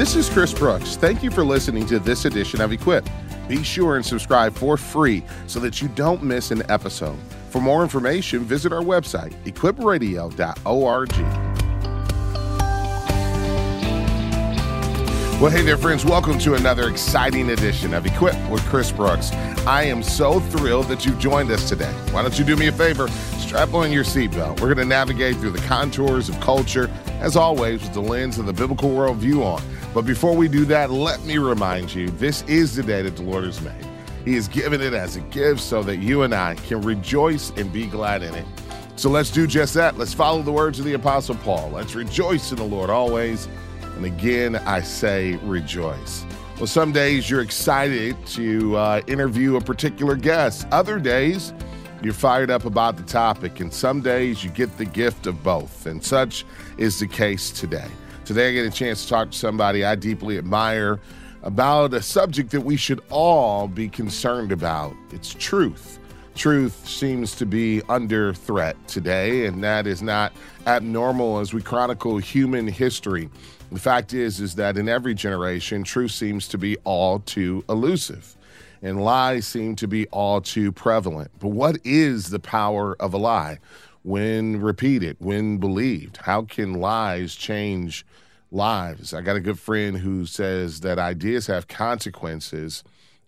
This is Chris Brooks. Thank you for listening to this edition of Equip. Be sure and subscribe for free so that you don't miss an episode. For more information, visit our website, equipradio.org. Well, hey there, friends. Welcome to another exciting edition of Equip with Chris Brooks. I am so thrilled that you've joined us today. Why don't you do me a favor? Strap on your seatbelt. We're going to navigate through the contours of culture, as always, with the lens of the biblical worldview on. But before we do that, let me remind you this is the day that the Lord has made. He has given it as a gift so that you and I can rejoice and be glad in it. So let's do just that. Let's follow the words of the Apostle Paul. Let's rejoice in the Lord always. And again, I say rejoice. Well, some days you're excited to uh, interview a particular guest, other days, you're fired up about the topic, and some days you get the gift of both. And such is the case today. Today, I get a chance to talk to somebody I deeply admire about a subject that we should all be concerned about. It's truth. Truth seems to be under threat today, and that is not abnormal as we chronicle human history. The fact is is that in every generation, truth seems to be all too elusive and lies seem to be all too prevalent. But what is the power of a lie when repeated, when believed? How can lies change lives? I got a good friend who says that ideas have consequences,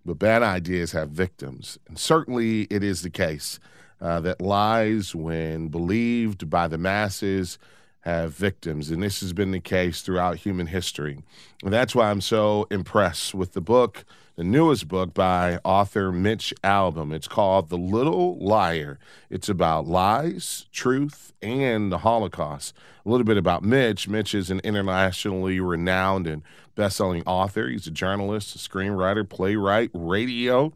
but bad ideas have victims. And certainly it is the case uh, that lies, when believed by the masses, have victims. And this has been the case throughout human history. And that's why I'm so impressed with the book, the newest book by author Mitch Albom. It's called The Little Liar. It's about lies, truth, and the Holocaust. A little bit about Mitch. Mitch is an internationally renowned and best-selling author. He's a journalist, a screenwriter, playwright, radio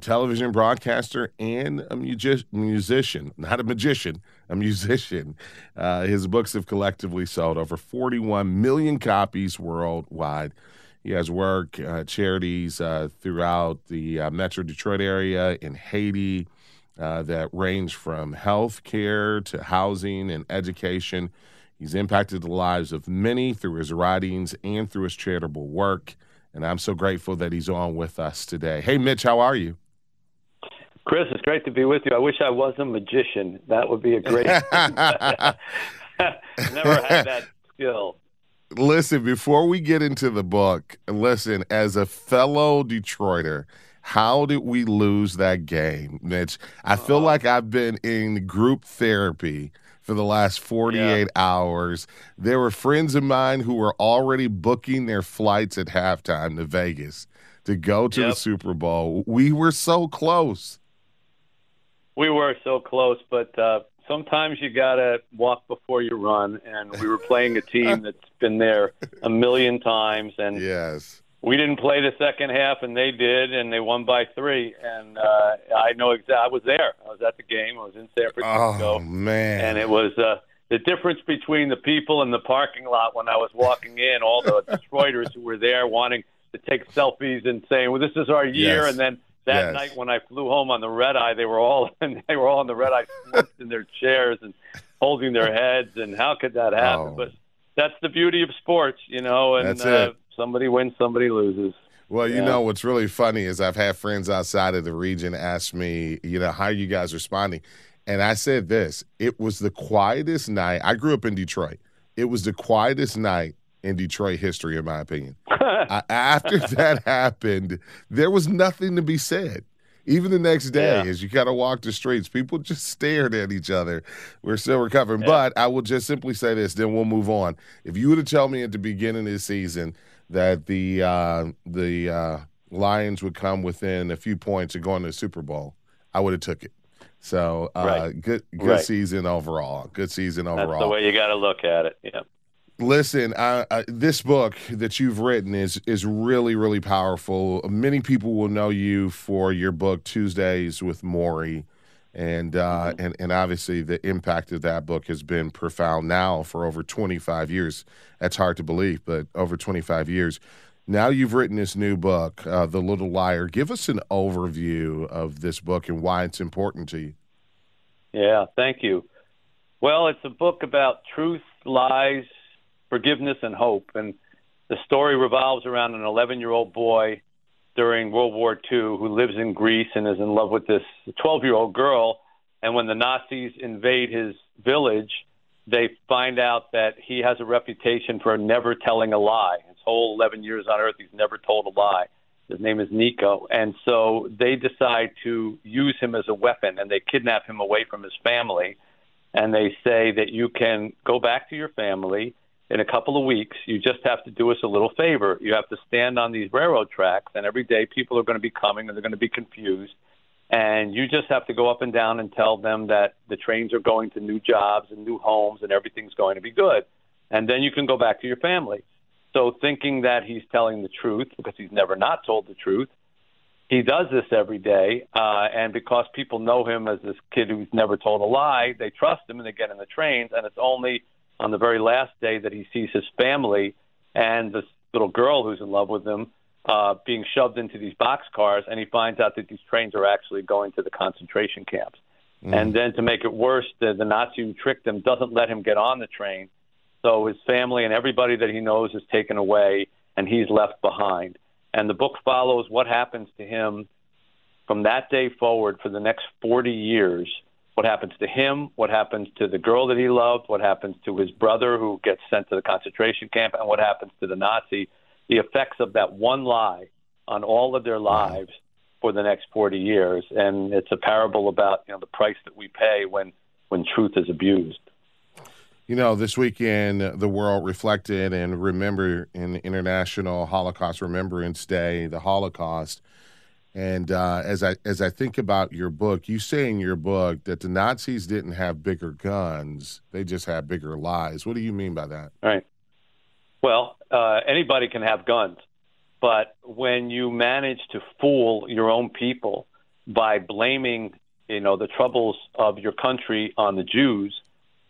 television broadcaster and a music- musician, not a magician, a musician. Uh, his books have collectively sold over 41 million copies worldwide. He has work uh, charities uh, throughout the uh, Metro Detroit area in Haiti uh, that range from health care to housing and education. He's impacted the lives of many through his writings and through his charitable work. And I'm so grateful that he's on with us today. Hey, Mitch, how are you? Chris, it's great to be with you. I wish I was a magician. That would be a great. Never had that skill. Listen, before we get into the book, listen, as a fellow Detroiter, how did we lose that game, Mitch? I feel like I've been in group therapy for the last 48 yeah. hours. There were friends of mine who were already booking their flights at halftime to Vegas to go to yep. the Super Bowl. We were so close. We were so close, but uh, sometimes you gotta walk before you run. And we were playing a team that's been there a million times, and yes, we didn't play the second half, and they did, and they won by three. And uh, I know exactly. I was there. I was at the game. I was in San Francisco. Oh man! And it was. Uh, the difference between the people in the parking lot when I was walking in, all the Detroiters who were there wanting to take selfies and saying, "Well, this is our year," yes. and then that yes. night when I flew home on the red eye, they were all they were all on the red eye in their chairs and holding their heads. And how could that happen? Oh. But that's the beauty of sports, you know. And uh, somebody wins, somebody loses. Well, you yeah. know what's really funny is I've had friends outside of the region ask me, you know, how you guys responding, and I said this: it was the quietest night. I grew up in Detroit. It was the quietest night in Detroit history, in my opinion. I, after that happened, there was nothing to be said. Even the next day, yeah. as you kind of walk the streets, people just stared at each other. We're still recovering. Yeah. But I will just simply say this, then we'll move on. If you would have told me at the beginning of the season that the uh, the uh, Lions would come within a few points of going to the Super Bowl, I would have took it. So uh, right. good good right. season overall. Good season overall. That's the way you got to look at it. Yeah. Listen, I, I, this book that you've written is is really really powerful. Many people will know you for your book Tuesdays with Morrie, and uh, mm-hmm. and and obviously the impact of that book has been profound now for over 25 years. That's hard to believe, but over 25 years. Now you've written this new book, uh, The Little Liar. Give us an overview of this book and why it's important to you. Yeah, thank you. Well, it's a book about truth, lies, forgiveness and hope. And The story revolves around an 11 year old boy during World War II who lives in Greece and is in love with this 12 year old girl. And when the Nazis invade his village, they find out that he has a reputation for never telling a lie. His whole 11 years on Earth, he's never told a lie. His name is Nico. And so they decide to use him as a weapon and they kidnap him away from his family. And they say that you can go back to your family in a couple of weeks. You just have to do us a little favor. You have to stand on these railroad tracks, and every day people are going to be coming and they're going to be confused. And you just have to go up and down and tell them that the trains are going to new jobs and new homes and everything's going to be good. And then you can go back to your family. So, thinking that he's telling the truth because he's never not told the truth, he does this every day. Uh, and because people know him as this kid who's never told a lie, they trust him and they get in the trains. And it's only on the very last day that he sees his family and this little girl who's in love with him uh, being shoved into these boxcars, and he finds out that these trains are actually going to the concentration camps. Mm. And then to make it worse, the, the Nazi who tricked him doesn't let him get on the train. So his family and everybody that he knows is taken away, and he's left behind. And the book follows what happens to him from that day forward for the next 40 years what happens to him, what happens to the girl that he loved, what happens to his brother who gets sent to the concentration camp, and what happens to the Nazi, the effects of that one lie on all of their lives for the next 40 years. And it's a parable about you know the price that we pay when when truth is abused. You know, this weekend the world reflected and remember in International Holocaust Remembrance Day the Holocaust and uh, as I as I think about your book, you say in your book that the Nazis didn't have bigger guns; they just had bigger lies. What do you mean by that? Right. Well, uh, anybody can have guns, but when you manage to fool your own people by blaming, you know, the troubles of your country on the Jews,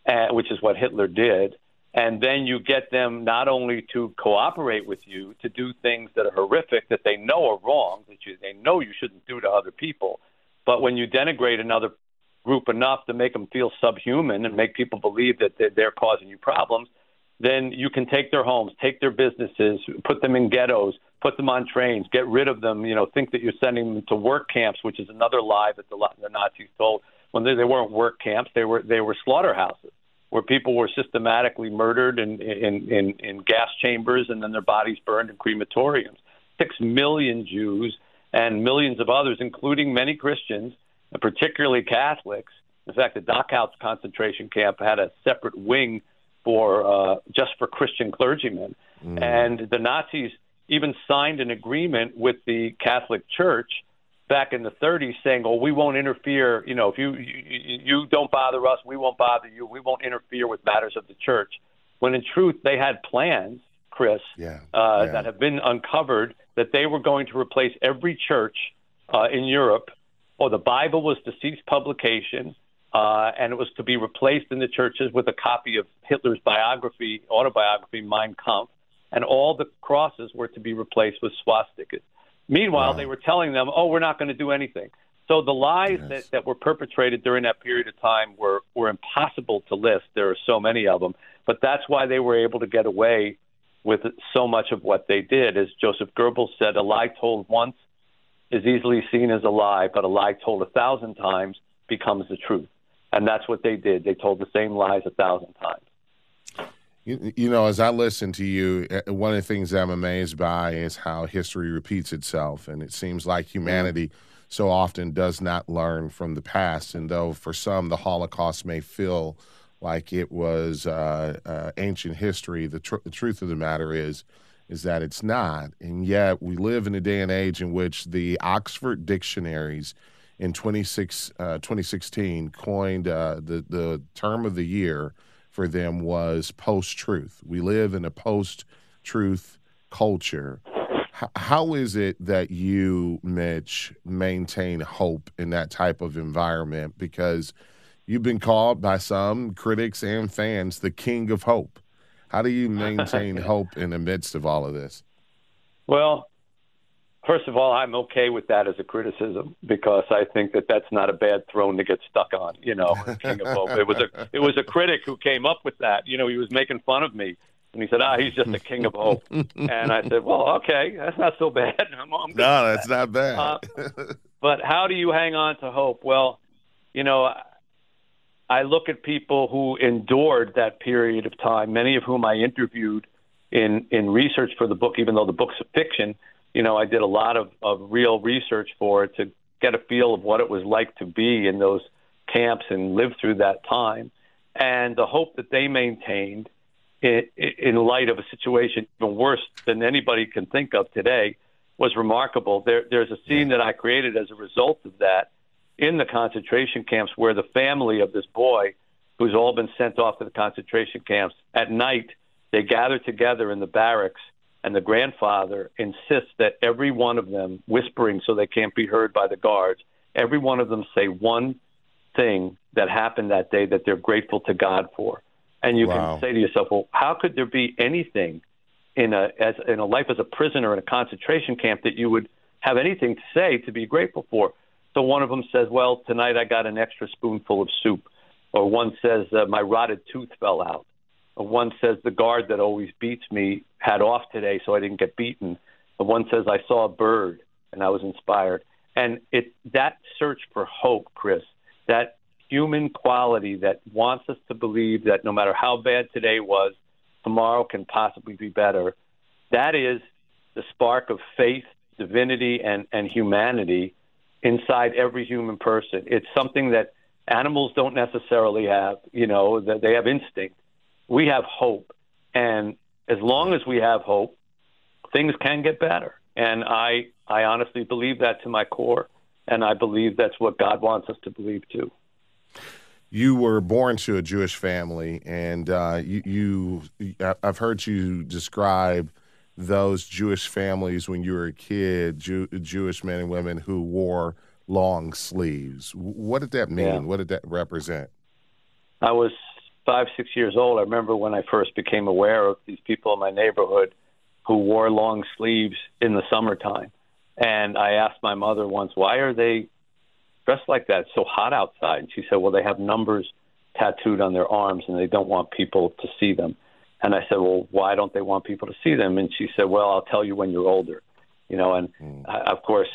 uh, which is what Hitler did, and then you get them not only to cooperate with you to do things that are horrific that they know are wrong that you, they know you shouldn't do to other people but when you denigrate another group enough to make them feel subhuman and make people believe that they're, causing you problems then you can take their homes take their businesses put them in ghettos put them on trains get rid of them you know think that you're sending them to work camps which is another lie that the, the nazis told. When they, they weren't work camps they were they were slaughterhouses where people were systematically murdered in, in, in, in gas chambers and then their bodies burned in crematoriums. Six million Jews and millions of others, including many Christians, and particularly Catholics. In fact, the Dachau concentration camp had a separate wing for uh, just for Christian clergymen, mm. and the Nazis even signed an agreement with the Catholic Church back in the 30s saying, "Oh, we won't interfere. You know, if you, you you don't bother us, we won't bother you. We won't interfere with matters of the church." When in truth, they had plans, Chris, yeah. Uh, yeah. that have been uncovered that they were going to replace every church uh, in Europe, or the Bible was to cease publication. Uh, and it was to be replaced in the churches with a copy of Hitler's biography, autobiography, Mein Kampf, and all the crosses were to be replaced with swastikas. Meanwhile, right. they were telling them, "Oh, we're not going to do anything." So the lies yes. that, that were perpetrated during that period of time were were impossible to list. There are so many of them, but that's why they were able to get away with so much of what they did. As Joseph Goebbels said, a lie told once is easily seen as a lie, but a lie told a thousand times becomes the truth. And that's what they did. They told the same lies a thousand times. You, you, know, as I listen to you, eh, one of the things I'm amazed by is how history repeats itself. And it seems like humanity so often does not learn from the past. And though for some the Holocaust may feel like it was uh, uh, ancient history, the, tr- the truth of the matter is is that it's not. And yet we live in a day and age in which the Oxford dictionaries in 26, uh, 2016 coined uh, the, the term of the year – for them was post truth. We live in a post truth culture. H- how is it that you, Mitch, maintain hope in that type of environment? Because you've been called by some critics and fans the king of hope. How do you maintain hope in the midst of all of this? Well, First of all, I'm okay with that as a criticism because I think that that's not a bad throne to get stuck on. You know, King of Hope. It was a it was a critic who came up with that. You know, he was making fun of me And he said, ah, he's just the king of hope. and I said, well, okay, that's not so bad. I'm, I'm no, that's that. not bad. uh, but how do you hang on to hope? Well, you know, I look at people who endured that period of time, many of whom I interviewed in, in research for the book, even though the book's a fiction. You know, I did a lot of, of real research for it to get a feel of what it was like to be in those camps and live through that time. And the hope that they maintained in, in light of a situation even worse than anybody can think of today was remarkable. There, there's a scene that I created as a result of that in the concentration camps where the family of this boy, who's all been sent off to the concentration camps, at night they gather together in the barracks, and the grandfather insists that every one of them, whispering so they can't be heard by the guards, every one of them say one thing that happened that day that they're grateful to God for. And you wow. can say to yourself, well, how could there be anything in a as in a life as a prisoner in a concentration camp that you would have anything to say to be grateful for? So one of them says, "Well, tonight I got an extra spoonful of soup," or one says, uh, "My rotted tooth fell out," one says, "The guard that always beats me had off today, so I didn't get beaten," or one says, "I saw a bird and I was inspired." And it that search for hope, Chris, that human quality that wants us to believe that no matter how bad today was, tomorrow can possibly be better. That is the spark of faith, divinity, and, and humanity inside every human person. It's something that animals don't necessarily have, you know, that they have instinct. We have hope. And as long as we have hope, things can get better. And I, I honestly believe that to my core. And I believe that's what God wants us to believe too you were born to a Jewish family, and uh, you, you, I've heard you describe those Jewish families when you were a kid, Jew, Jewish men and women who wore long sleeves. What did that mean? Yeah. What did that represent? I was five, six years old. I remember when I first became aware of these people in my neighborhood who wore long sleeves in the summertime. And I asked my mother once, why are they dressed like that. It's so hot outside. And she said, well, they have numbers tattooed on their arms and they don't want people to see them. And I said, well, why don't they want people to see them? And she said, well, I'll tell you when you're older. You know, and mm. I, of course,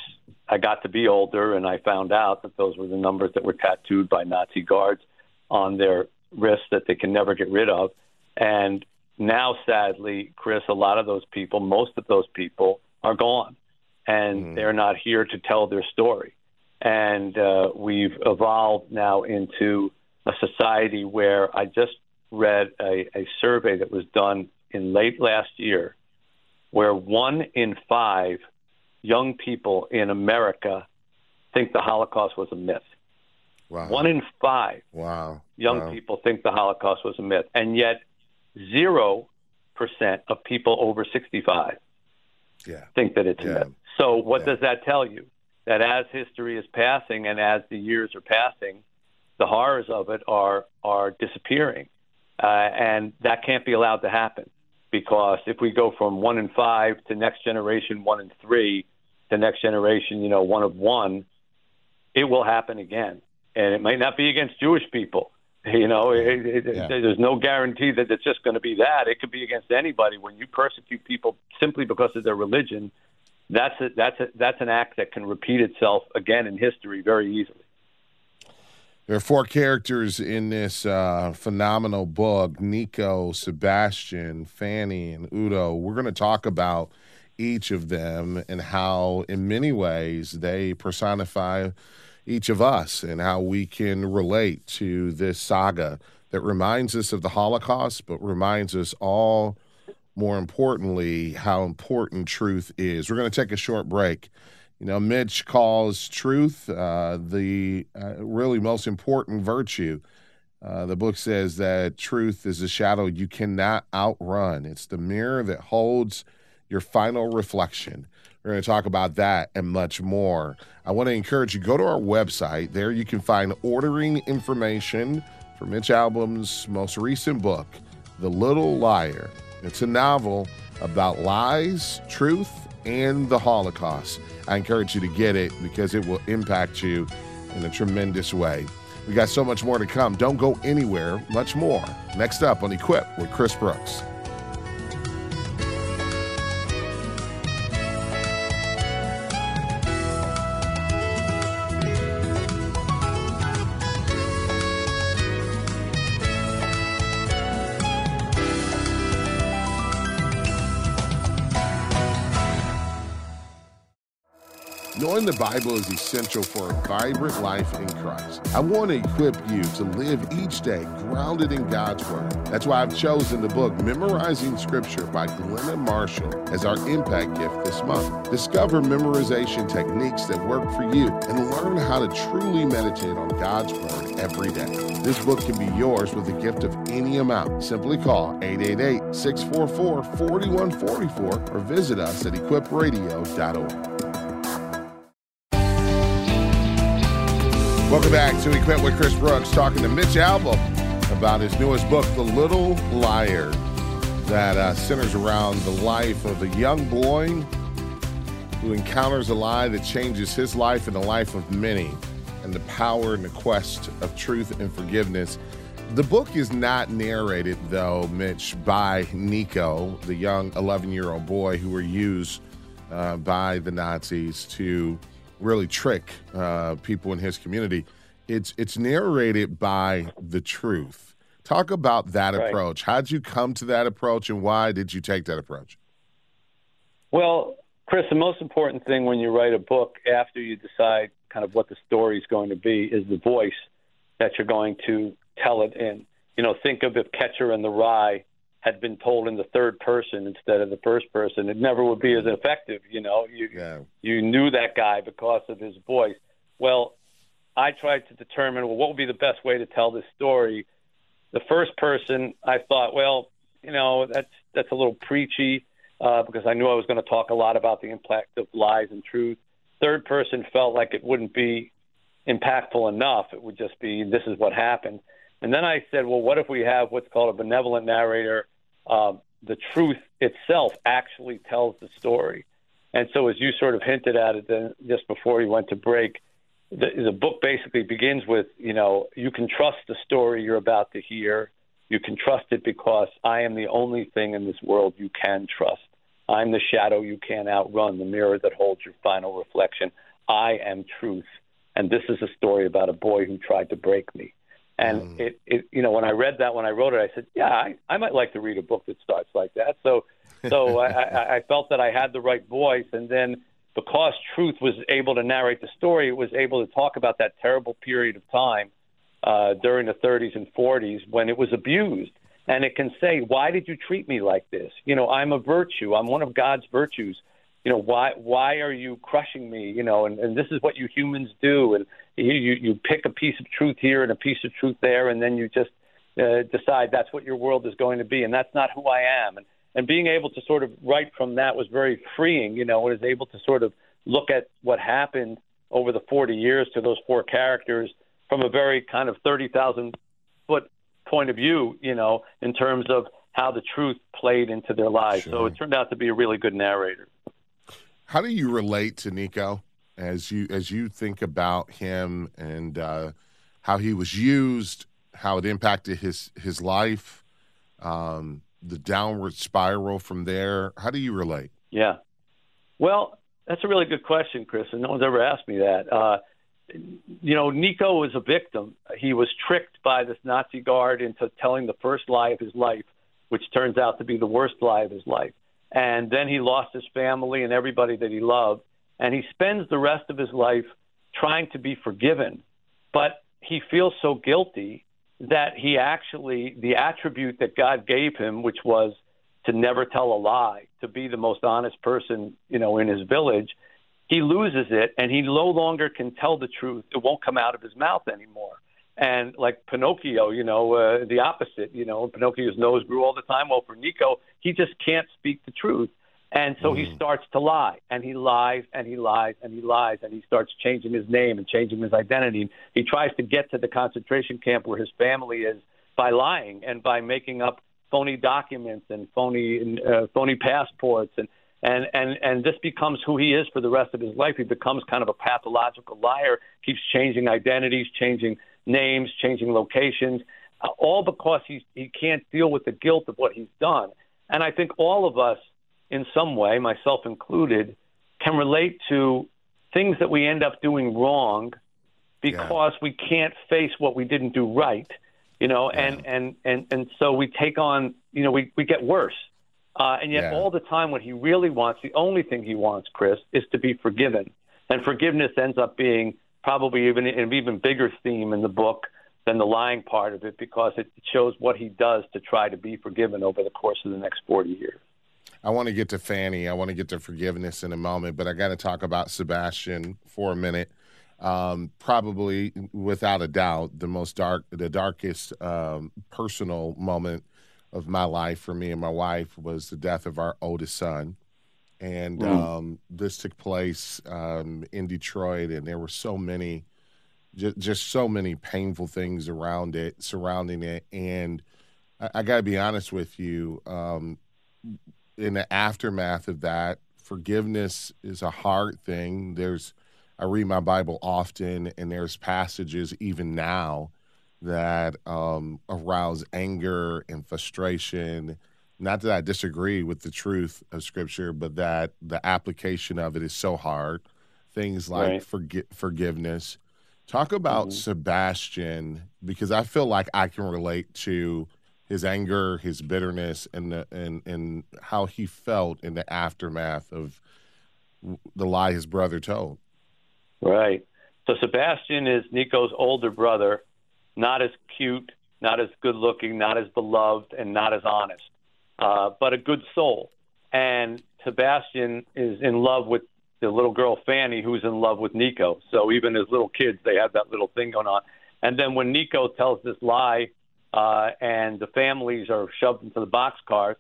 I got to be older and I found out that those were the numbers that were tattooed by Nazi guards on their wrists that they can never get rid of. And now, sadly, Chris, a lot of those people, most of those people are gone and mm. they're not here to tell their story and uh, we've evolved now into a society where I just read a, a survey that was done in late last year, where one in five young people in America think the Holocaust was a myth. Wow. One in five wow. young wow. people think the Holocaust was a myth, and yet zero percent of people over 65 yeah. think that it's yeah. a myth. So, what yeah. does that tell you? that as history is passing and as the years are passing, the horrors of it are are disappearing, uh, and that can't be allowed to happen because if we go from one in five to next generation one in three to next generation, you know, one of one, it will happen again, and it might not be against Jewish people. You know, it, it, yeah. there's no guarantee that it's just going to be that. It could be against anybody. When you persecute people simply because of their religion, that's a, that's a, that's an act that can repeat itself again in history very easily. There are four characters in this uh, phenomenal book: Nico, Sebastian, Fanny, and Udo. We're going to talk about each of them and how, in many ways, they personify each of us and how we can relate to this saga that reminds us of the Holocaust, but reminds us all more importantly, how important truth is. We're going to take a short break. You know, Mitch calls truth uh, the uh, really most important virtue. Uh, the book says that truth is a shadow you cannot outrun. It's the mirror that holds your final reflection. We're going to talk about that and much more. I want to encourage you go to our website. There you can find ordering information for Mitch Albom's most recent book, The Little Liar. It's a novel about lies, truth, and the Holocaust. I encourage you to get it because it will impact you in a tremendous way. We got so much more to come. Don't go anywhere, much more. Next up on Equip with Chris Brooks. The Bible is essential for a vibrant life in Christ. I want to equip you to live each day grounded in God's Word. That's why I've chosen the book Memorizing Scripture by Glenna Marshall as our impact gift this month. Discover memorization techniques that work for you and learn how to truly meditate on God's Word every day. This book can be yours with a gift of any amount. Simply call 888 644 4144 or visit us at equipradio.org. Welcome back to Equip with Chris Brooks, talking to Mitch Albom about his newest book, The Little Liar, that uh, centers around the life of a young boy who encounters a lie that changes his life and the life of many, and the power and the quest of truth and forgiveness. The book is not narrated, though, Mitch, by Nico, the young 11 year old boy who were used uh, by the Nazis to really trick uh, people in his community. It's it's narrated by the truth. Talk about that right. approach. How'd you come to that approach, and why did you take that approach? Well, Chris, the most important thing when you write a book after you decide kind of what the story is going to be is the voice that you're going to tell it in. You know, think of if Catcher in the Rye had been told in the third person instead of the first person, it never would be as effective. You know, you yeah. you knew that guy because of his voice. Well, I tried to determine well what would be the best way to tell this story. The first person, I thought, well, you know, that's that's a little preachy uh, because I knew I was going to talk a lot about the impact of lies and truth. Third person felt like it wouldn't be impactful enough. It would just be this is what happened. And then I said, well, what if we have what's called a benevolent narrator uh, the truth itself actually tells the story. And so, as you sort of hinted at it then, just before we went to break, the, the book basically begins with, you know, you can trust the story you're about to hear. You can trust it because I am the only thing in this world you can trust. I'm the shadow you can't outrun, the mirror that holds your final reflection. I am truth. And this is a story about a boy who tried to break me. And mm. it, it, you know, when I read that, when I wrote it, I said, yeah, I, I might like to read a book that starts like that. So, so I, I, I felt that I had the right voice. And then because Truth was able to narrate the story, it was able to talk about that terrible period of time uh, during the 30s and 40s when it was abused. And it can say, why did you treat me like this? You know, I'm a virtue. I'm one of God's virtues you know why why are you crushing me you know and, and this is what you humans do and you, you pick a piece of truth here and a piece of truth there and then you just uh, decide that's what your world is going to be and that's not who I am. And and being able to sort of write from that was very freeing you know was able to sort of look at what happened over the 40 years to those four characters from a very kind of 30,000 foot point of view you know in terms of how the truth played into their lives. Sure. so it turned out to be a really good narrator how do you relate to Nico as you as you think about him and uh, how he was used, how it impacted his his life, um, the downward spiral from there? How do you relate? Yeah, well, that's a really good question, Chris, and no one's ever asked me that. Uh, you know, Nico was a victim. He was tricked by this Nazi guard into telling the first lie of his life, which turns out to be the worst lie of his life and then he lost his family and everybody that he loved. And he spends the rest of his life trying to be forgiven. But he feels so guilty that he actually the attribute that God gave him which was to never tell a lie to be the most honest person you know in his village he loses it and he no longer can tell the truth. It won't come out of his mouth anymore and like Pinocchio, you know, uh, the opposite. You know, Pinocchio's nose grew all the time. Well, for Nico, he just can't speak the truth, and so mm. he starts to lie, and he lies, and he lies, and he lies, and he starts changing his name and changing his identity. He tries to get to the concentration camp where his family is by lying and by making up phony documents and phony uh, phony passports and and and and this becomes who he is for the rest of his life. He becomes kind of a pathological liar. Keeps changing identities, changing names, changing locations, uh, all because he he can't deal with the guilt of what he's done. And I think all of us, in some way, myself included, can relate to things that we end up doing wrong because yeah. we can't face what we didn't do right. You know, yeah. and, and and and so we take on, you know, we we get worse. Uh, and yet, yeah. all the time, what he really wants, the only thing he wants, Chris, is to be forgiven. And forgiveness ends up being probably even an even bigger theme in the book than the lying part of it because it shows what he does to try to be forgiven over the course of the next 40 years. I want to get to Fanny. I want to get to forgiveness in a moment, but I got to talk about Sebastian for a minute. Um, probably, without a doubt, the most dark, the darkest um, personal moment of my life for me and my wife was the death of our oldest son. And mm. um, this took place um, in Detroit, and there were so many, just, just so many painful things around it, surrounding it. And I, I got to be honest with you, um, in the aftermath of that, forgiveness is a hard thing. There's, I read my Bible often, and there's passages even now that um, arouse anger and frustration. Not that I disagree with the truth of Scripture, but that the application of it is so hard. Things like right. forgi- forgiveness. Talk about mm-hmm. Sebastian because I feel like I can relate to his anger, his bitterness, and the, and and how he felt in the aftermath of the lie his brother told. Right. So Sebastian is Nico's older brother, not as cute, not as good looking, not as beloved, and not as honest, uh, but a good soul. And Sebastian is in love with the little girl Fanny, who's in love with Nico. So even as little kids, they have that little thing going on. And then when Nico tells this lie, uh, and the families are shoved into the boxcars,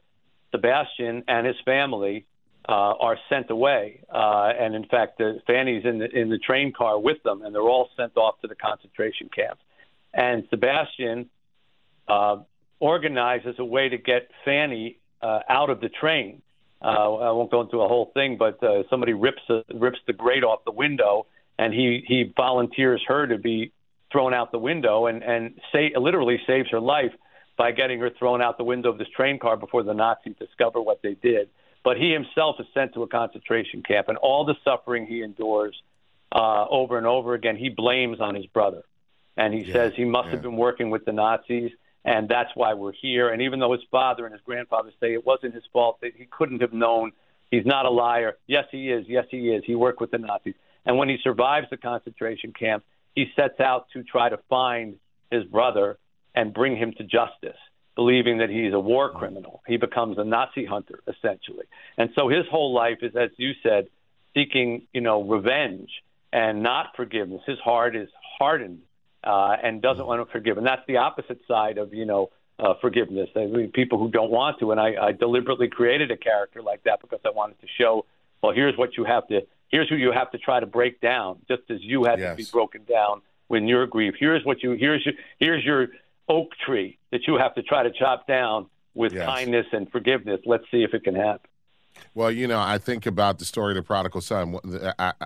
Sebastian and his family uh, are sent away. Uh, and in fact, Fanny's in the in the train car with them, and they're all sent off to the concentration camps. And Sebastian uh, organizes a way to get Fanny uh, out of the train. Uh, I won't go into a whole thing, but uh, somebody rips a, rips the grate off the window, and he he volunteers her to be thrown out the window, and and say literally saves her life by getting her thrown out the window of this train car before the Nazis discover what they did. But he himself is sent to a concentration camp, and all the suffering he endures uh, over and over again, he blames on his brother. And he yeah, says he must yeah. have been working with the Nazis, and that's why we're here. And even though his father and his grandfather say it wasn't his fault, that he couldn't have known, he's not a liar. Yes, he is. Yes, he is. He worked with the Nazis. And when he survives the concentration camp, he sets out to try to find his brother and bring him to justice believing that he's a war criminal. He becomes a Nazi hunter, essentially. And so his whole life is, as you said, seeking, you know, revenge and not forgiveness. His heart is hardened uh, and doesn't want to forgive. And that's the opposite side of, you know, uh, forgiveness. I mean, people who don't want to. And I, I deliberately created a character like that because I wanted to show, well, here's what you have to, here's who you have to try to break down, just as you had yes. to be broken down when you're grief. Here's what you, here's your, here's your, oak tree that you have to try to chop down with yes. kindness and forgiveness. Let's see if it can happen. Well, you know, I think about the story of the prodigal son,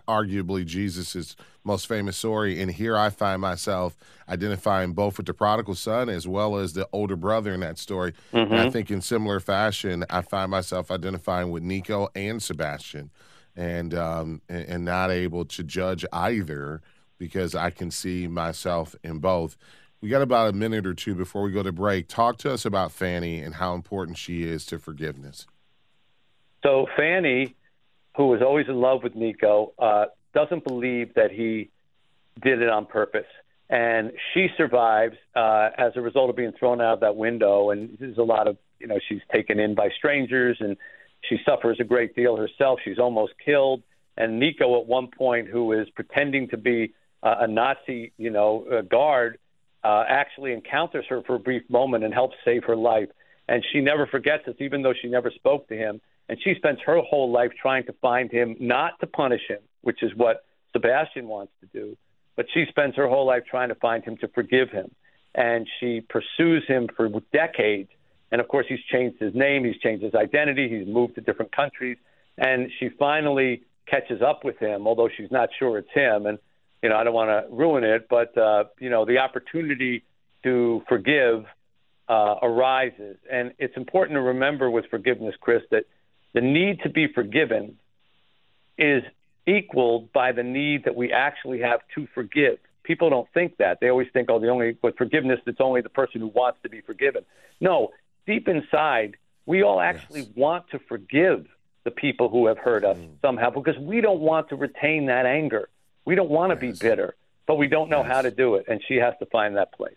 arguably Jesus' most famous story. And here I find myself identifying both with the prodigal son as well as the older brother in that story. Mm-hmm. And I mm-hmm. think in similar fashion, I find myself identifying with Nico and Sebastian and, um, and not able to judge either because I can see myself in both. We got about a minute or two before we go to break. Talk to us about Fanny and how important she is to forgiveness. So Fanny, who was always in love with Nico, uh, doesn't believe that he did it on purpose, and she survives uh, as a result of being thrown out of that window. And there's a lot of, you know, she's taken in by strangers, and she suffers a great deal herself. She's almost killed. And Nico, at one point, who is pretending to be uh, a Nazi, you know, guard, uh, actually encounters her for a brief moment and helps save her life. And she never forgets this, even though she never spoke to him. And she spends her whole life trying to find him, not to punish him, which is what Sebastian wants to do, but she spends her whole life trying to find him to forgive him. And she pursues him for decades. And of course, he's changed his name, he's changed his identity, he's moved to different countries. And she finally catches up with him, although she's not sure it's him. And you know, I don't want to ruin it, but uh, you know, the opportunity to forgive uh, arises, and it's important to remember with forgiveness, Chris, that the need to be forgiven is equaled by the need that we actually have to forgive. People don't think that. They always think, oh, the only with forgiveness, it's only the person who wants to be forgiven. No, deep inside, we all actually yes. want to forgive the people who have hurt us mm. somehow because we don't want to retain that anger. We don't want to yes. be bitter, but we don't know yes. how to do it. And she has to find that place.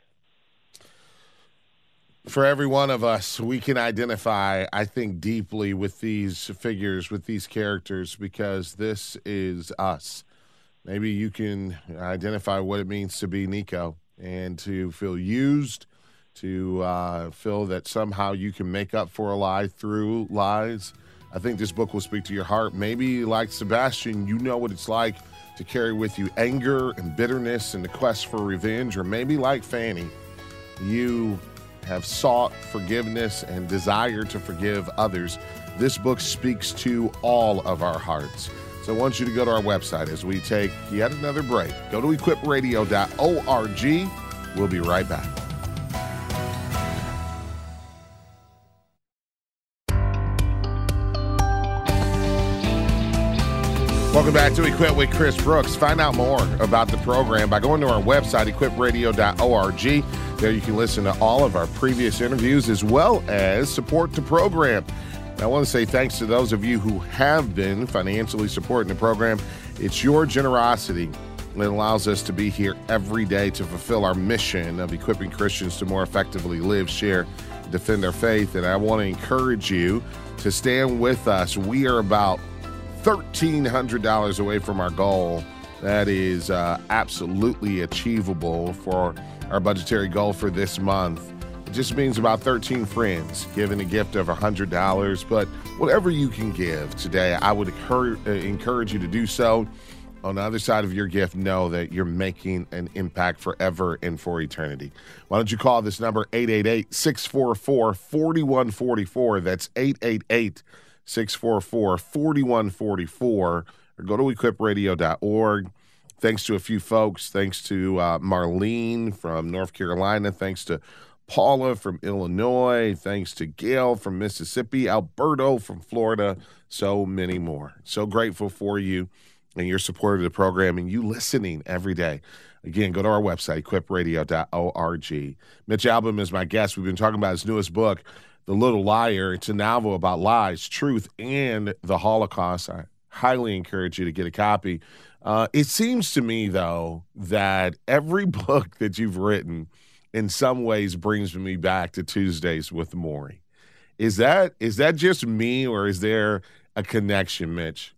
For every one of us, we can identify, I think, deeply with these figures, with these characters, because this is us. Maybe you can identify what it means to be Nico and to feel used, to uh, feel that somehow you can make up for a lie through lies I think this book will speak to your heart. Maybe, like Sebastian, you know what it's like to carry with you anger and bitterness and the quest for revenge. Or maybe, like Fanny, you have sought forgiveness and desire to forgive others. This book speaks to all of our hearts. So I want you to go to our website as we take yet another break. Go to equipradio.org. We'll be right back. Welcome back to Equip with Chris Brooks. Find out more about the program by going to our website, equipradio.org. There you can listen to all of our previous interviews as well as support the program. I want to say thanks to those of you who have been financially supporting the program. It's your generosity that allows us to be here every day to fulfill our mission of equipping Christians to more effectively live, share, defend their faith. And I want to encourage you to stand with us. We are about $1,300 away from our goal. That is uh, absolutely achievable for our budgetary goal for this month. It just means about 13 friends giving a gift of $100. But whatever you can give today, I would uh, encourage you to do so. On the other side of your gift, know that you're making an impact forever and for eternity. Why don't you call this number 888 644 4144? That's 888 644 4144 or go to equipradio.org. Thanks to a few folks. Thanks to uh, Marlene from North Carolina. Thanks to Paula from Illinois. Thanks to Gail from Mississippi. Alberto from Florida. So many more. So grateful for you and your support of the program and you listening every day. Again, go to our website, equipradio.org. Mitch Albom is my guest. We've been talking about his newest book, the Little Liar. It's a novel about lies, truth, and the Holocaust. I highly encourage you to get a copy. Uh, it seems to me, though, that every book that you've written in some ways brings me back to Tuesdays with Morrie. Is that is that just me, or is there a connection, Mitch?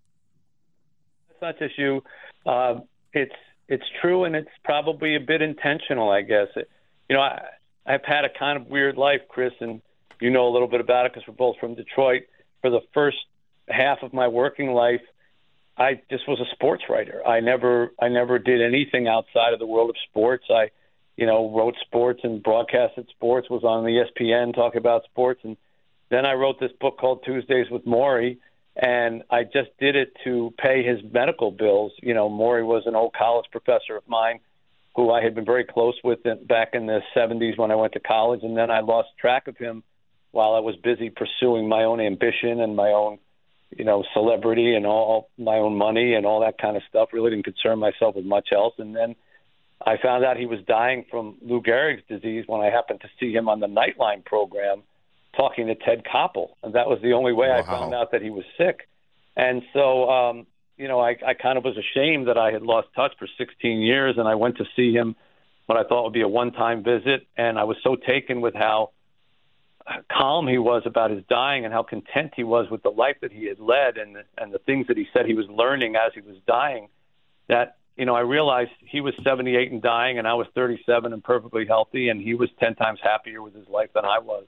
It's not just you. Uh, it's it's true, and it's probably a bit intentional, I guess. It, you know, I, I've had a kind of weird life, Chris, and you know a little bit about it because we're both from Detroit. For the first half of my working life, I just was a sports writer. I never I never did anything outside of the world of sports. I, you know, wrote sports and broadcasted sports. Was on the ESPN talking about sports, and then I wrote this book called Tuesdays with Morrie, and I just did it to pay his medical bills. You know, Morrie was an old college professor of mine who I had been very close with back in the 70s when I went to college, and then I lost track of him while I was busy pursuing my own ambition and my own, you know, celebrity and all my own money and all that kind of stuff. Really didn't concern myself with much else. And then I found out he was dying from Lou Gehrig's disease when I happened to see him on the Nightline program talking to Ted Koppel, and that was the only way wow. I found out that he was sick. And so, um, you know, I, I kind of was ashamed that I had lost touch for 16 years, and I went to see him what I thought would be a one-time visit, and I was so taken with how calm he was about his dying and how content he was with the life that he had led and the, and the things that he said he was learning as he was dying that you know I realized he was 78 and dying and I was 37 and perfectly healthy and he was 10 times happier with his life than I was.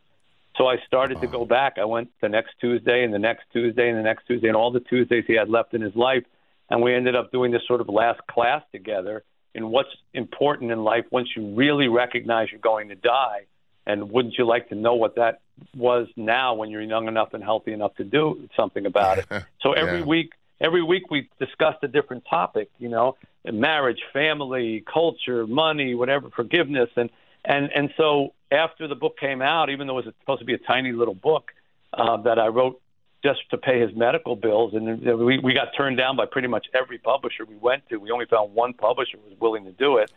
So I started to go back. I went the next Tuesday and the next Tuesday and the next Tuesday and all the Tuesdays he had left in his life. And we ended up doing this sort of last class together in what's important in life once you really recognize you're going to die and wouldn't you like to know what that was now when you're young enough and healthy enough to do something about it? So every yeah. week, every week we discussed a different topic. You know, marriage, family, culture, money, whatever, forgiveness, and and and so after the book came out, even though it was supposed to be a tiny little book uh, that I wrote just to pay his medical bills, and we we got turned down by pretty much every publisher we went to. We only found one publisher who was willing to do it.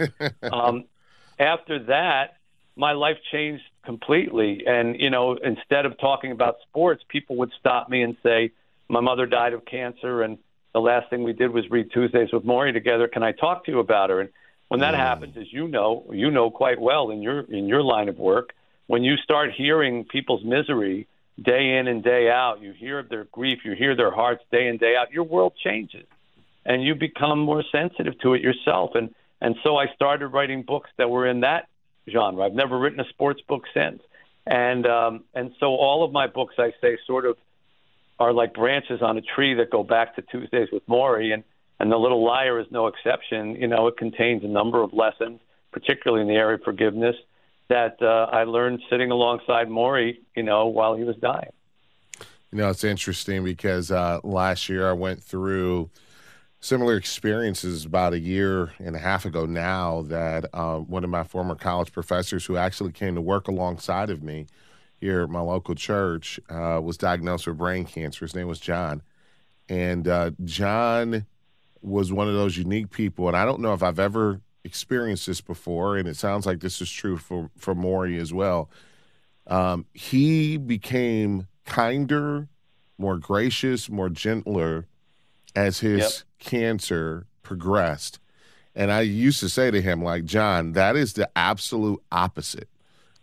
um, after that, my life changed completely. And, you know, instead of talking about sports, people would stop me and say, my mother died of cancer, and the last thing we did was read Tuesdays with Morrie together. Can I talk to you about her? And when that mm. happens, as you know, you know quite well in your in your line of work, when you start hearing people's misery day in and day out, you hear their grief, you hear their hearts day in day out. Your world changes, and you become more sensitive to it yourself. And and so I started writing books that were in that genre. I've never written a sports book since, and um, and so all of my books, I say, sort of are like branches on a tree that go back to Tuesdays with Morrie, and and the Little Liar is no exception. You know, it contains a number of lessons, particularly in the area of forgiveness, that uh, I learned sitting alongside Morrie. You know, while he was dying. You know, it's interesting because uh, last year I went through similar experiences about a year and a half ago now that uh, one of my former college professors who actually came to work alongside of me here at my local church uh, was diagnosed with brain cancer. His name was John. And uh, John was one of those unique people. And I don't know if I've ever experienced this before. And it sounds like this is true for, for Morrie as well. Um, he became kinder, more gracious, more gentler as his yep. cancer progressed. And I used to say to him, like, John, that is the absolute opposite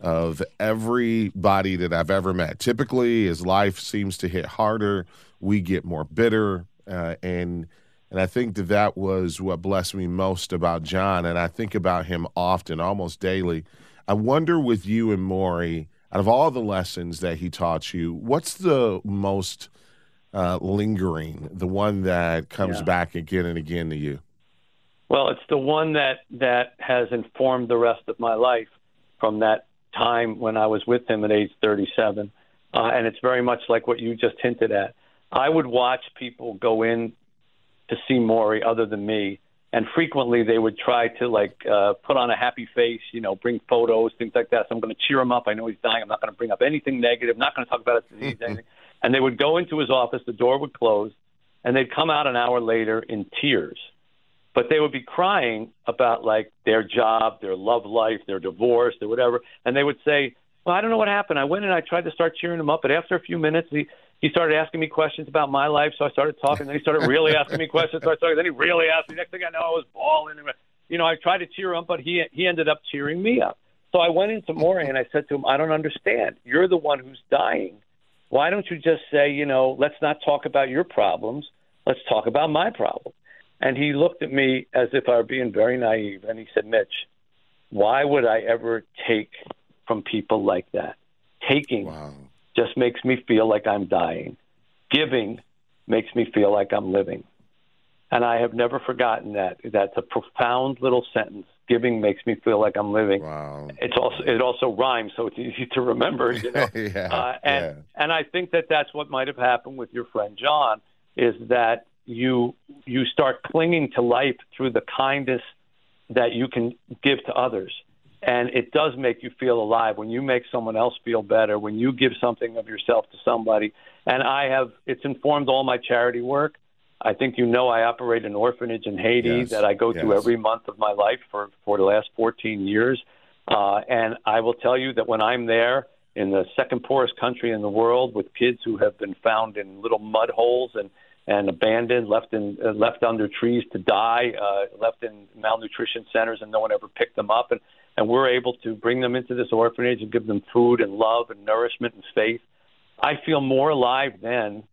of everybody that I've ever met. Typically, as life seems to hit harder, we get more bitter. Uh, and and I think that that was what blessed me most about John. And I think about him often, almost daily. I wonder with you and Morrie, out of all the lessons that he taught you, what's the most uh, lingering, the one that comes yeah. back again and again to you? Well, it's the one that that has informed the rest of my life from that time when I was with him at age 37, uh, and it's very much like what you just hinted at. I would watch people go in to see Morrie other than me, and frequently they would try to like uh, put on a happy face, you know, bring photos, things like that. So I'm going to cheer him up. I know he's dying. I'm not going to bring up anything negative. I'm not going to talk about his disease, anything. And they would go into his office, the door would close, and they'd come out an hour later in tears. But they would be crying about like their job, their love life, their divorce, or whatever. And they would say, Well, I don't know what happened. I went and I tried to start cheering him up, but after a few minutes he he started asking me questions about my life, so I started talking. Then he started really asking me questions, so I started. Then he really asked me. Next thing I know, I was bawling. You know, I tried to cheer him, up but he he ended up cheering me up. So I went into Morrie and I said to him, I don't understand. You're the one who's dying why don't you just say, you know, let's not talk about your problems. Let's talk about my problem. And he looked at me as if I were being very naive. And he said, Mitch, why would I ever take from people like that? Taking wow. just makes me feel like I'm dying. Giving makes me feel like I'm living. And I have never forgotten that. That's a profound little sentence giving makes me feel like I'm living. Wow. It's also it also rhymes, so it's easy to remember. You know? yeah, uh, and yeah. and I think that that's what might have happened with your friend John is that you you start clinging to life through the kindness that you can give to others. And it does make you feel alive when you make someone else feel better, when you give something of yourself to somebody. And I have, it's informed all my charity work. I think you know I operate an orphanage in Haiti yes, that I go yes. to every month of my life for, for the last 14 years. Uh, and I will tell you that when I'm there in the second poorest country in the world with kids who have been found in little mud holes and, and abandoned, left in uh, left under trees to die, uh, left in malnutrition centers, and no one ever picked them up. And, and we're able to bring them into this orphanage and give them food and love and nourishment and faith. I feel more alive then,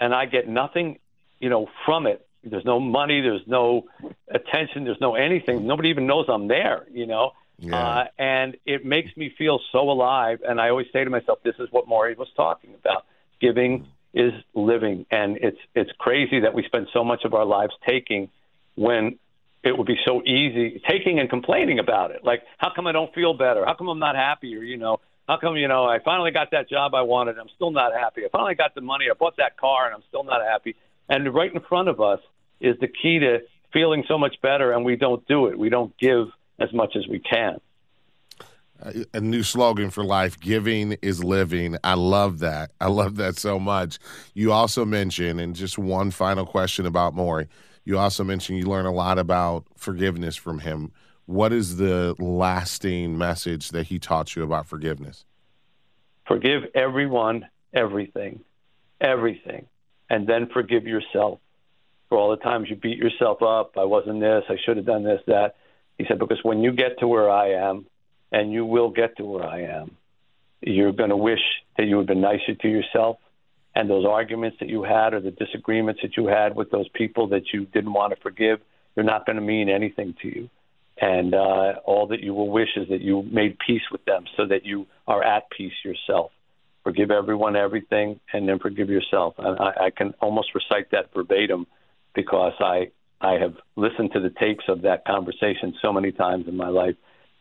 and I get nothing you know, from it. There's no money, there's no attention, there's no anything. Nobody even knows I'm there, you know. Yeah. Uh, and it makes me feel so alive. And I always say to myself, this is what Morrie was talking about. Giving is living, and it's it's crazy that we spend so much of our lives taking when it would be so easy taking and complaining about it. Like, how come I don't feel better? How come I'm not happy? Or you know, how come you know I finally got that job I wanted? I'm still not happy. I finally got the money. I bought that car, and I'm still not happy. And right in front of us is the key to feeling so much better, and we don't do it. We don't give as much as we can. A new slogan for life giving is living. I love that. I love that so much. You also mentioned, and just one final question about Morrie, you also mentioned you learn a lot about forgiveness from him. What is the lasting message that he taught you about forgiveness? Forgive everyone, everything, everything and then forgive yourself for all the times you beat yourself up. I wasn't this. I should have done this, that. He said, because when you get to where I am, and you will get to where I am, you're going to wish that you had been nicer to yourself. And those arguments that you had or the disagreements that you had with those people that you didn't want to forgive, they're not going to mean anything to you. And uh, all that you will wish is that you made peace with them so that you are at peace yourself. Forgive everyone everything and then forgive yourself. And I, I can almost recite that verbatim because I I have listened to the tapes of that conversation so many times in my life.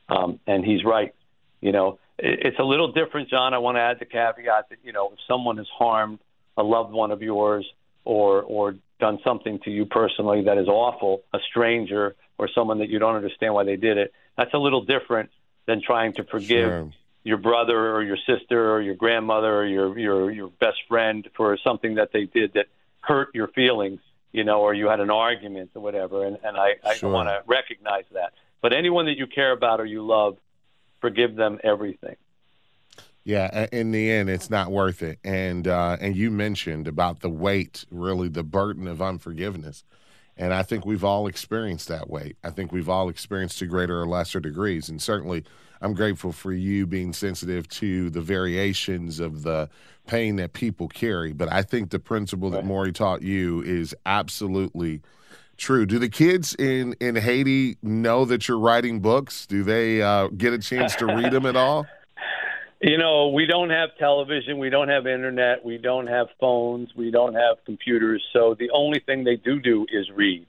Um, and he's right. You know, it, it's a little different, John. I want to add the caveat that, you know, if someone has harmed a loved one of yours or, or done something to you personally that is awful, a stranger or someone that you don't understand why they did it, that's a little different than trying to forgive sure. Your brother or your sister or your grandmother or your, your, your best friend for something that they did that hurt your feelings you know, or you had an argument or whatever. And, and I, I want to recognize that. But anyone that you care about or you love, forgive them everything. Yeah, in the end, it's not worth it. And uh, and you mentioned about the weight, really the burden of unforgiveness. And I think we've all experienced that weight. I think we've all experienced to greater or lesser degrees. And certainly, I'm grateful for you being sensitive to the variations of the pain that people carry. But I think the principle that Morrie taught you is absolutely true. Do the kids in in Haiti know that you're writing books? Do they uh, get a chance to read them at all? You know, we don't have television, we don't have internet, we don't have phones, we don't have computers. So the only thing they do do is read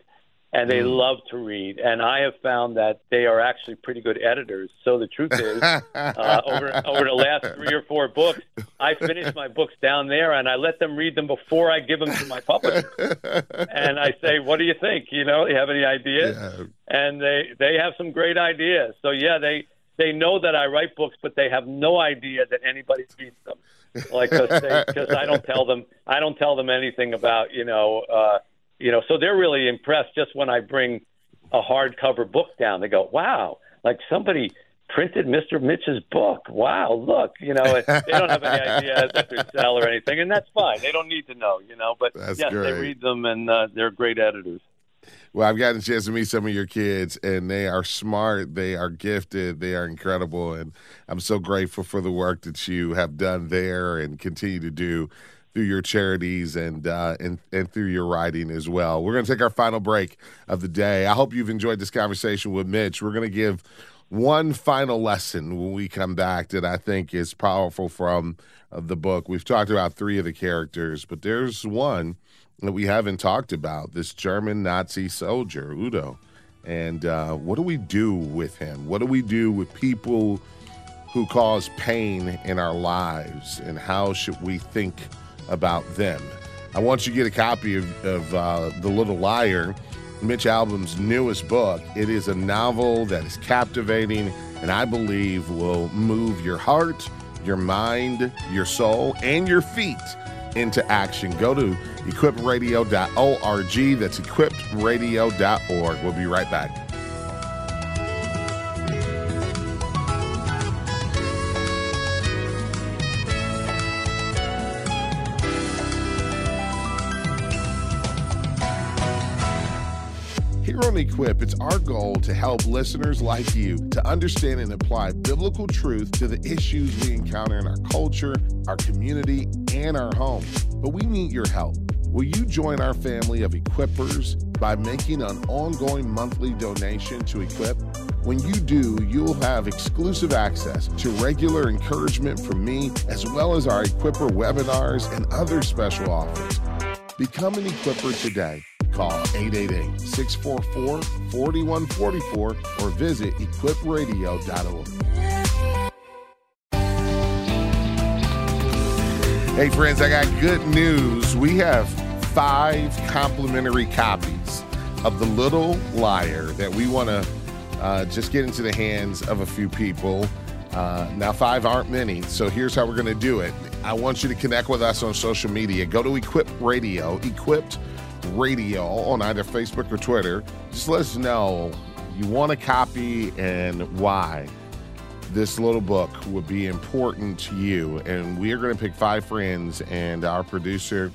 and they mm. love to read. And I have found that they are actually pretty good editors. So the truth is, uh, over over the last three or four books, I finish my books down there, and I let them read them before I give them to my publisher. and I say, "What do you think? You know, you have any ideas?" Yeah. And they they have some great ideas. So yeah, they they know that I write books, but they have no idea that anybody reads them. Like because I don't tell them I don't tell them anything about you know. Uh, you know, so they're really impressed just when I bring a hardcover book down. They go, "Wow, like somebody printed Mr. Mitch's book. Wow, look, you know, they don't have any idea that they sell or anything, and that's fine. They don't need to know, you know. But that's yes, great. they read them, and uh, they're great editors. Well, I've gotten a chance to meet some of your kids, and they are smart, they are gifted, they are incredible, and I'm so grateful for the work that you have done there and continue to do through your charities and uh, and and through your writing as well. We're going to take our final break of the day. I hope you've enjoyed this conversation with Mitch. We're going to give one final lesson when we come back that I think is powerful from uh, the book. We've talked about three of the characters, but there's one that we haven't talked about. This German Nazi soldier, Udo. And uh, what do we do with him? What do we do with people who cause pain in our lives? And how should we think? About them. I want you to get a copy of, of uh, The Little Liar, Mitch Albom's newest book. It is a novel that is captivating and I believe will move your heart, your mind, your soul, and your feet into action. Go to equipradio.org. That's equipradio.org. We'll be right back. Equip, it's our goal to help listeners like you to understand and apply biblical truth to the issues we encounter in our culture, our community, and our home. But we need your help. Will you join our family of equippers by making an ongoing monthly donation to Equip? When you do, you'll have exclusive access to regular encouragement from me, as well as our Equipper webinars and other special offers. Become an Equipper today Call 888 644 4144 or visit equipradio.org. Hey, friends, I got good news. We have five complimentary copies of The Little Liar that we want to uh, just get into the hands of a few people. Uh, now, five aren't many, so here's how we're going to do it. I want you to connect with us on social media. Go to Equip Radio, Equipped Radio on either Facebook or Twitter. Just let us know you want a copy and why this little book would be important to you. And we are going to pick five friends, and our producer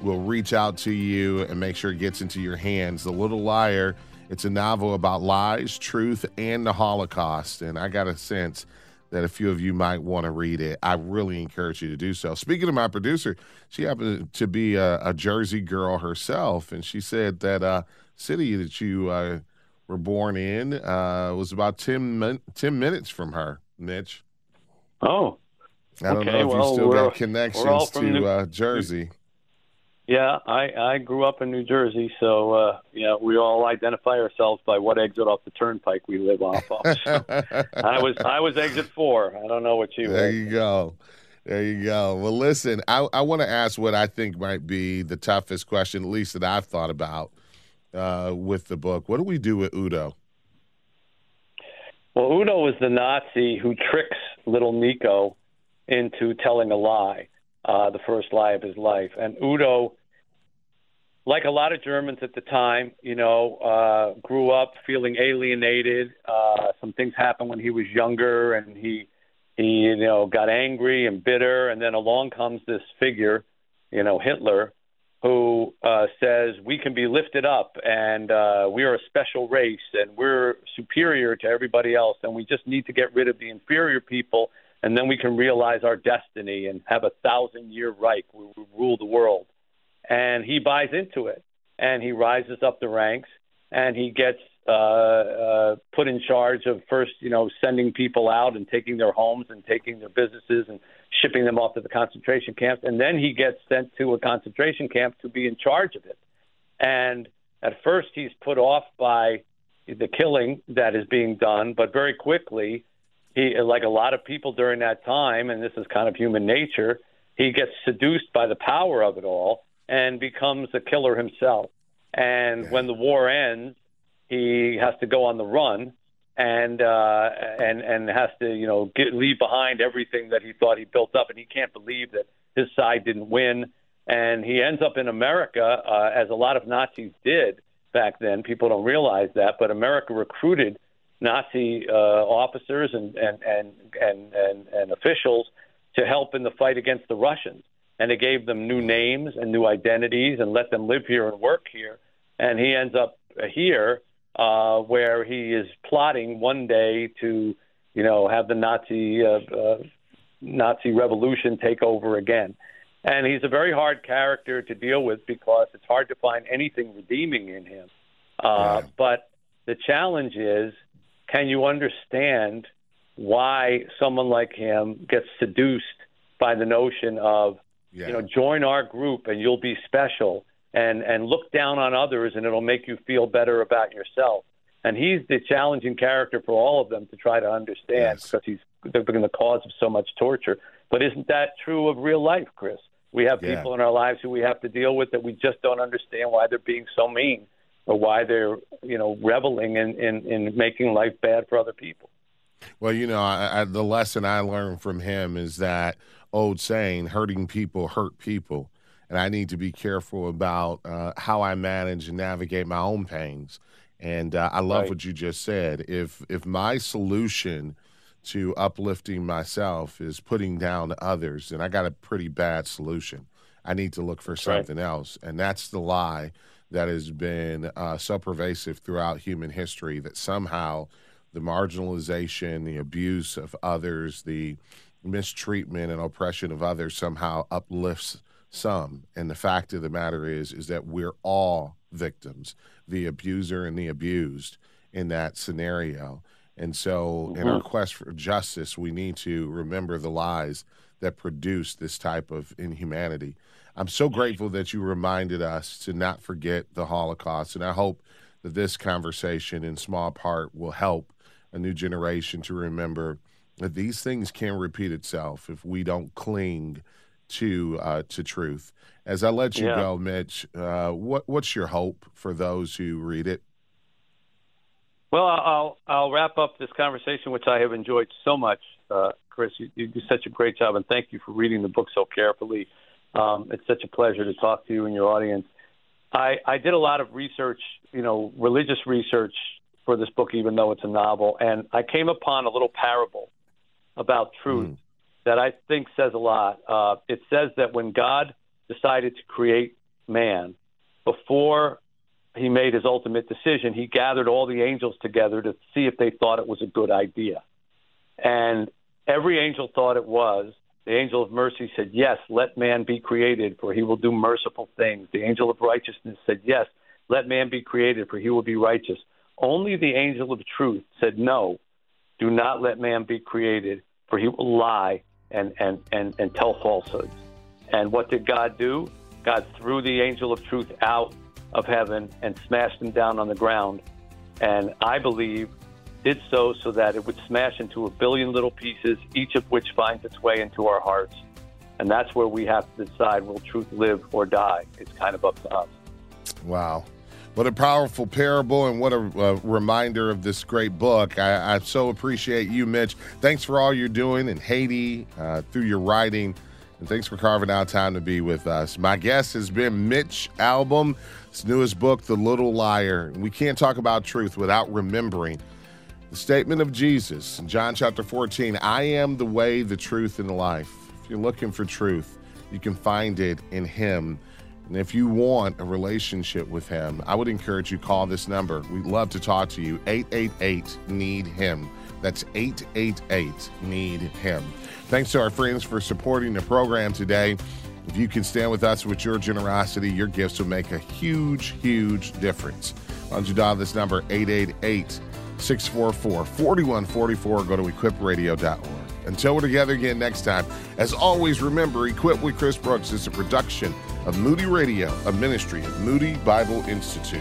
will reach out to you and make sure it gets into your hands. The Little Liar, it's a novel about lies, truth, and the Holocaust. And I got a sense that a few of you might want to read it. I really encourage you to do so. Speaking of my producer, she happened to be a, a Jersey girl herself, and she said that uh, city that you uh, were born in uh, was about 10, min- 10 minutes from her, Mitch. Oh, I don't okay. know if well, you still got connections to New- uh, Jersey. Yeah, I I grew up in New Jersey, so uh, yeah, we all identify ourselves by what exit off the turnpike we live off of. So I was I was exit four. I don't know what you. There were. you go. There you go. Well, listen, I, I want to ask what I think might be the toughest question, at least that I've thought about uh, with the book. What do we do with Udo? Well, Udo was the Nazi who tricks little Nico into telling a lie, uh, the first lie of his life. And Udo, like a lot of Germans at the time, you know, uh, grew up feeling alienated. Uh, some things happened when he was younger, and he, he, you know, got angry and bitter. And then along comes this figure, you know, Hitler, who uh, says we can be lifted up and uh, we are a special race and we're superior to everybody else and we just need to get rid of the inferior people and then we can realize our destiny and have a thousand year Reich we rule the world. And he buys into it and he rises up the ranks and he gets uh, uh, put in charge of first, you know, sending people out and taking their homes and taking their businesses and shipping them off to the concentration camps. And then he gets sent to a concentration camp to be in charge of it. And at first, he's put off by the killing that is being done, but very quickly, he, like a lot of people during that time, and this is kind of human nature, he gets seduced by the power of it all and becomes a killer himself. And when the war ends, he has to go on the run and uh, and and has to you know get, leave behind everything that he thought he built up, and he can't believe that his side didn't win, and he ends up in America uh, as a lot of Nazis did back then. People don't realize that, but America recruited Nazi uh, officers and and, and and and and officials to help in the fight against the Russians, and it gave them new names and new identities and let them live here and work here, and he ends up here uh, where he is plotting one day to, you know, have the Nazi uh, uh, Nazi revolution take over again. And he's a very hard character to deal with because it's hard to find anything redeeming in him. Uh, Yeah. But the challenge is, can you understand why someone like him gets seduced by the notion of, Yeah. you know, join our group and you'll be special and and look down on others and it'll make you feel better about yourself. And he's the challenging character for all of them to try to understand Yes. because he's they've been the cause of so much torture. But isn't that true of real life, Chris? We have Yeah. people in our lives who we have to deal with that we just don't understand why they're being so mean or why they're you know reveling in in, in making life bad for other people. Well, you know, I, I, the lesson I learned from him is that old saying, hurting people hurt people. And I need to be careful about uh, how I manage and navigate my own pains. And uh, I love Right. what you just said. If if my solution to uplifting myself is putting down others, then I got a pretty bad solution. I need to look for right. something else, and that's the lie that has been uh, so pervasive throughout human history that somehow the marginalization, the abuse of others, the mistreatment and oppression of others somehow uplifts some. And the fact of the matter is, is that we're all victims, the abuser and the abused in that scenario. And so, in our quest for justice, we need to remember the lies that produce this type of inhumanity. I'm so grateful that you reminded us to not forget the Holocaust. And I hope that this conversation, in small part, will help a new generation to remember that these things can repeat itself if we don't cling to uh, to truth. As I let you Yeah. go, Mitch, uh, what what's your hope for those who read it? Well, I'll I'll wrap up this conversation, which I have enjoyed so much, uh, Chris. You, you do such a great job, and thank you for reading the book so carefully. Um, it's such a pleasure to talk to you and your audience. I, I did a lot of research, you know, religious research for this book, even though it's a novel, and I came upon a little parable about truth Mm. that I think says a lot. Uh, it says that when God decided to create man, before he made his ultimate decision, he gathered all the angels together to see if they thought it was a good idea. And every angel thought it was. The angel of mercy said, Yes, let man be created, for he will do merciful things. The angel of righteousness said, Yes, let man be created, for he will be righteous. Only the angel of truth said, No, do not let man be created, for he will lie and, and, and, and tell falsehoods. And what did God do? God threw the angel of truth out of heaven and smashed him down on the ground. And I believe did so so that it would smash into a billion little pieces, each of which finds its way into our hearts. And that's where we have to decide will truth live or die? It's kind of up to us. Wow. What a powerful parable and what a uh, reminder of this great book. I, I, so appreciate you, Mitch. Thanks for all you're doing in Haiti uh, through your writing. And thanks for carving out time to be with us. My guest has been Mitch Albom, his newest book, The Little Liar. We can't talk about truth without remembering the statement of Jesus in John chapter 14 I am the way, the truth, and the life. If you're looking for truth, you can find it in Him. And if you want a relationship with Him, I would encourage you call this number. We'd love to talk to you. 888 Need Him. That's 888 Need Him. Thanks to our friends for supporting the program today. If you can stand with us with your generosity, your gifts will make a huge, huge difference. Why don't you dial this number 888 644 4144. Go to equipradio.org. Until we're together again next time, as always, remember Equip with Chris Brooks is a production of Moody Radio, a ministry of Moody Bible Institute.